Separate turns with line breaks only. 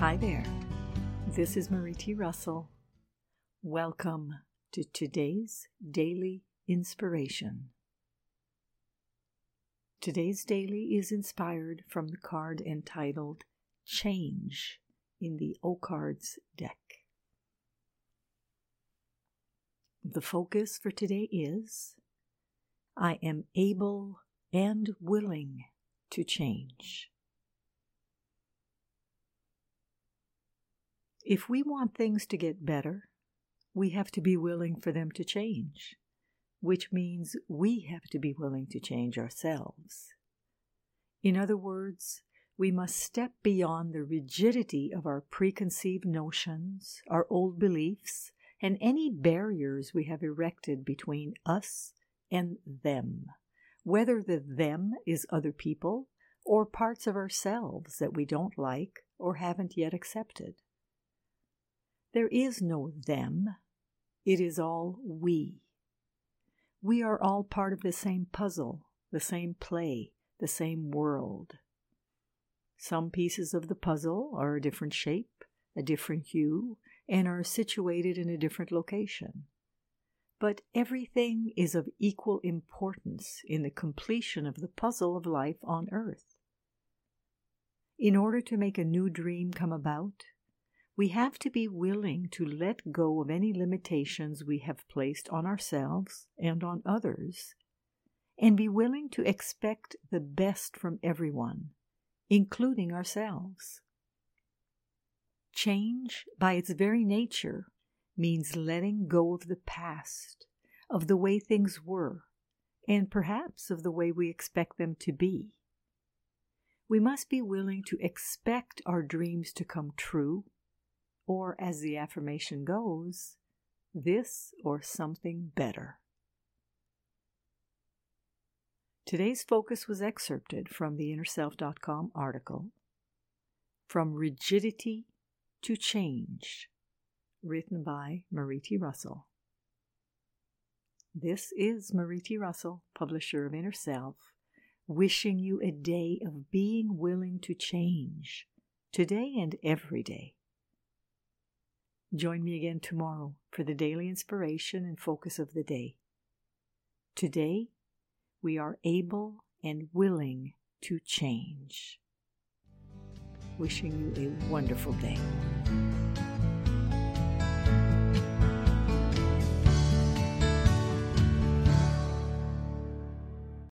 Hi there. This is Marie T. Russell. Welcome to today's daily inspiration. Today's daily is inspired from the card entitled Change in the O Cards deck. The focus for today is I am able and willing to change. If we want things to get better, we have to be willing for them to change, which means we have to be willing to change ourselves. In other words, we must step beyond the rigidity of our preconceived notions, our old beliefs, and any barriers we have erected between us and them, whether the them is other people or parts of ourselves that we don't like or haven't yet accepted. There is no them, it is all we. We are all part of the same puzzle, the same play, the same world. Some pieces of the puzzle are a different shape, a different hue, and are situated in a different location. But everything is of equal importance in the completion of the puzzle of life on earth. In order to make a new dream come about, we have to be willing to let go of any limitations we have placed on ourselves and on others, and be willing to expect the best from everyone, including ourselves. Change, by its very nature, means letting go of the past, of the way things were, and perhaps of the way we expect them to be. We must be willing to expect our dreams to come true or as the affirmation goes, this or something better. Today's focus was excerpted from the InnerSelf.com article From Rigidity to Change, written by Marie T. Russell. This is Marie T. Russell, publisher of Inner Self, wishing you a day of being willing to change, today and every day. Join me again tomorrow for the daily inspiration and focus of the day. Today, we are able and willing to change. Wishing you a wonderful day.